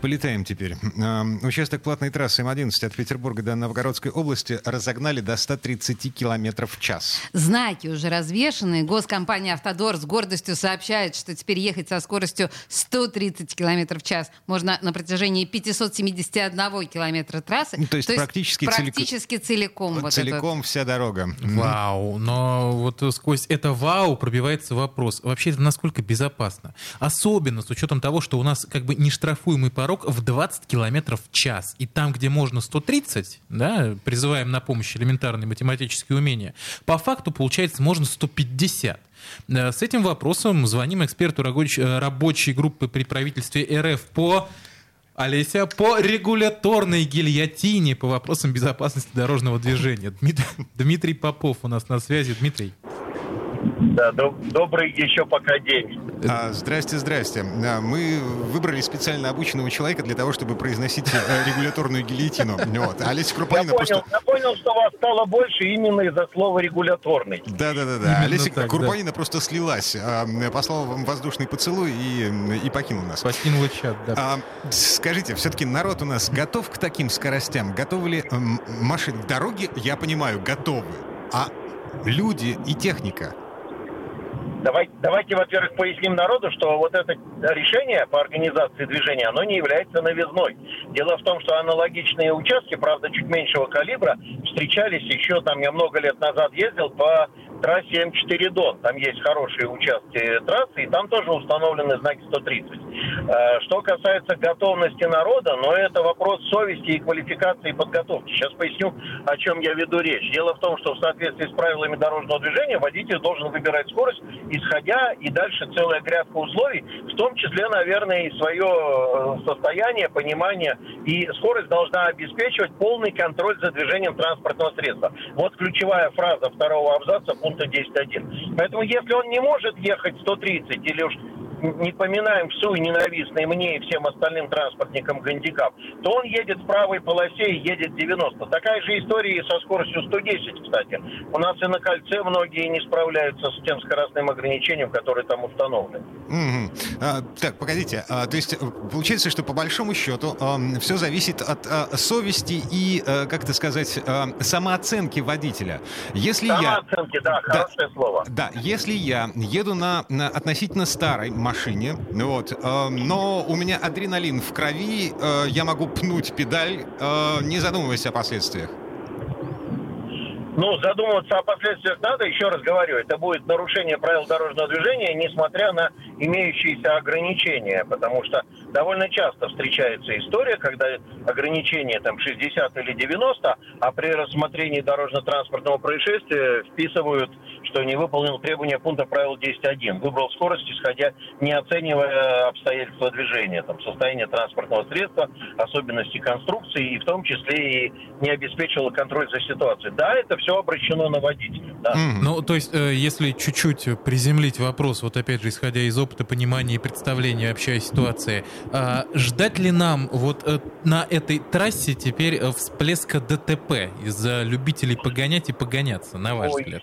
Полетаем теперь. Э, Участок платной трассы М11 от Петербурга до Новгородской области разогнали до 130 километров в час. Знаки уже развешаны. Госкомпания «Автодор» с гордостью сообщает, что теперь ехать со скоростью 130 километров в час можно на протяжении 571 километра трассы. Ну, то есть практически целик- практически целиком. вот Целиком вся дорога. Вау, но вот сквозь это вау пробивается вопрос, вообще это насколько безопасно? Особенно с учетом того, что у нас как бы нештрафуемый порог в 20 километров в час. И там, где можно 130, да, призываем на помощь элементарные математические умения, по факту, получается, можно 150. Э, С этим вопросом звоним эксперту э, рабочей группы при правительстве РФ по Олеся, по регуляторной гильотине по вопросам безопасности дорожного движения. Дмитрий, Дмитрий Попов у нас на связи. Дмитрий. Да, доб- добрый еще пока день. А, здрасте, здрасте. А, Мы выбрали специально обученного человека для того, чтобы произносить э, регуляторную гильотину. Вот. Олеся Я Крупанина понял, просто... я понял, что вас стало больше именно из-за слова регуляторный. Да-да-да. Олеся так, Курпанина просто слилась, а, послала вам воздушный поцелуй и, и покинула нас. Покинула чат, да. А, скажите, все-таки народ у нас готов к таким скоростям? Готовы ли м, машины? Дороги, я понимаю, готовы. А люди и техника? Давай, давайте, во-первых, поясним народу, что вот это решение по организации движения, оно не является новизной. Дело в том, что аналогичные участки, правда, чуть меньшего калибра, встречались еще, там, я много лет назад ездил по трассе М4 Дон. Там есть хорошие участки трассы, и там тоже установлены знаки 130. Э, Что касается готовности народа, но это вопрос совести и квалификации и подготовки. Сейчас поясню, о чем я веду речь. Дело в том, что в соответствии с правилами дорожного движения водитель должен выбирать скорость, исходя и дальше целая грядка условий, в том числе, наверное, и свое э, состояние, понимание. И скорость должна обеспечивать полный контроль за движением транспортного средства. Вот ключевая фраза второго абзаца пункта 10.1. Поэтому если он не может ехать 130 или уж не поминаем всю ненавистный мне и всем остальным транспортникам гандикап, то он едет в правой полосе и едет 90. Такая же история и со скоростью 110, кстати. У нас и на кольце многие не справляются с тем скоростным ограничением, которое там установлено. Мгм. А, так, погодите. А, то есть э, получается, что по большому счету все зависит от а, совести и, э, как это сказать, а, самооценки водителя. Если я... Самооценки, да, хорошее слово. Да, если я еду на, на относительно старой машине, вот, э, но у меня адреналин в крови, э, я могу пнуть педаль, э, не задумываясь о последствиях. Ну, задумываться о последствиях надо, еще раз говорю, это будет нарушение правил дорожного движения, несмотря на имеющиеся ограничения, потому что довольно часто встречается история, когда ограничение там 60 или 90, а при рассмотрении дорожно-транспортного происшествия вписывают, что не выполнил требования пункта правил 10.1, выбрал скорость, исходя не оценивая обстоятельства движения, там, состояние транспортного средства, особенности конструкции, и в том числе и не обеспечил контроль за ситуацией. Да, это все обращено на водителя. Да. Мгм. Ну, то есть, э, если чуть-чуть приземлить вопрос, вот опять же, исходя из опыта, понимания и представления вообще о ситуации, а, ждать ли нам вот э, на этой трассе теперь э, всплеска ДТП из-за любителей погонять и погоняться, на ваш Ой, взгляд?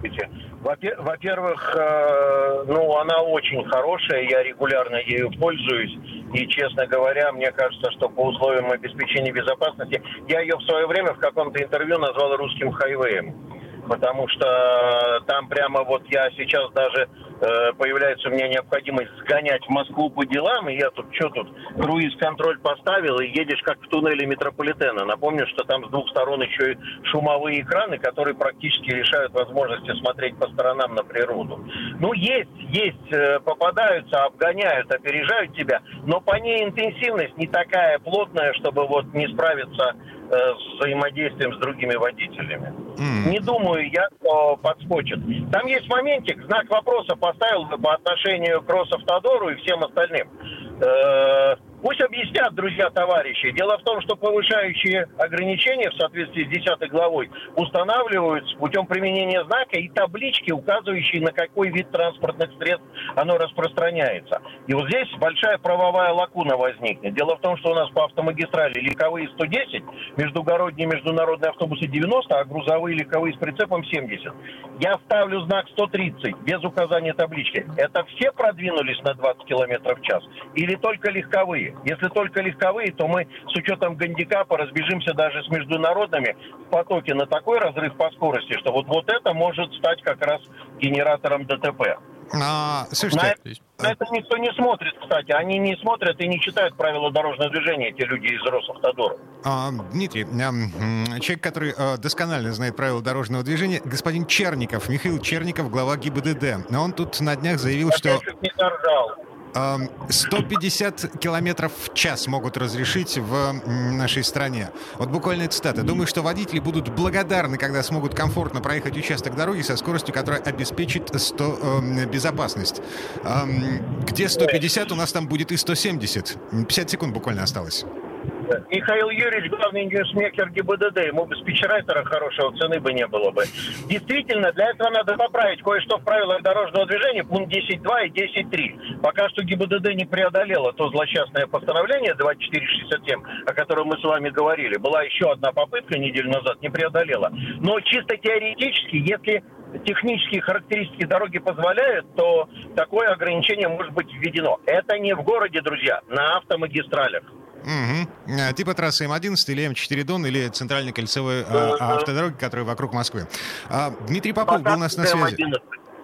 Слушайте, во-пе- Во-первых, э, ну, она очень хорошая, я регулярно ею пользуюсь. И, честно говоря, мне кажется, что по условиям обеспечения безопасности, я ее в свое время в каком-то интервью назвал русским хайвеем. Потому что там прямо вот я сейчас даже э, появляется у меня необходимость сгонять в Москву по делам, и я тут что тут, круиз-контроль поставил, и едешь как в туннеле метрополитена. Напомню, что там с двух сторон еще и шумовые экраны, которые практически лишают возможности смотреть по сторонам на природу. Ну, есть, есть, э, попадаются, обгоняют, опережают тебя, но по ней интенсивность не такая плотная, чтобы вот не справиться э, с взаимодействием с другими водителями. М. Не думаю я, что подскочит. Там есть моментик, знак вопроса поставил бы по отношению к Росавтодору и всем остальным. Э, Пусть объяснят, друзья, товарищи. Дело в том, что повышающие ограничения в соответствии с 10 главой устанавливаются путем применения знака и таблички, указывающие, на какой вид транспортных средств оно распространяется. И вот здесь большая правовая лакуна возникнет. Дело в том, что у нас по автомагистрали легковые 110, междугородние международные автобусы 90, а грузовые легковые с прицепом 70. Я ставлю знак 130 без указания таблички. Это все продвинулись на 20 км в час? Или только легковые? Если только легковые, то мы с учетом гандикапа разбежимся даже с международными в потоке на такой разрыв по скорости, что вот, вот это может стать как раз генератором ДТП. А, слушайте, на, на это никто не смотрит, кстати. Они не смотрят и не читают правила дорожного движения, эти люди из Росавтодора. А, Дмитрий, а, человек, который а, досконально знает правила дорожного движения, господин Черников, Михаил Черников, глава ГИБДД. Но он тут на днях заявил, Я что... не. 150 километров в час могут разрешить в нашей стране. Вот буквально цитата. Думаю, что водители будут благодарны, когда смогут комфортно проехать участок дороги со скоростью, которая обеспечит 100, э, безопасность. Эм, где 150, у нас там будет и 170. 50 секунд буквально осталось. Михаил Юрьевич, главный ньюсмейкер ГИБДД, ему бы спичрайтера хорошего цены бы не было бы. Действительно, для этого надо поправить кое-что в правилах дорожного движения, пункт 10.2 и 10.3. Пока что ГИБДД не преодолело то злосчастное постановление 2467, о котором мы с вами говорили. Была еще одна попытка неделю назад, не преодолела. Но чисто теоретически, если технические характеристики дороги позволяют, то такое ограничение может быть введено. Это не в городе, друзья, на автомагистралях. Угу. Типа трассы М11 или М4 Дон или центральной кольцевой а, автодороги, которая вокруг Москвы. А, Дмитрий Попов был у нас на связи.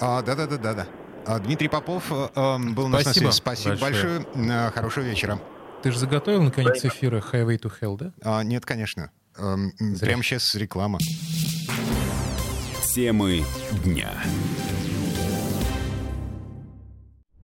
А, да-да-да-да. А, Дмитрий Попов а, был у нас на связи. Спасибо большое. большое. Хорошего вечера. Ты же заготовил на конец эфира Highway to Hell, да? А, нет, конечно. Эм, Прямо сейчас реклама. Темы дня.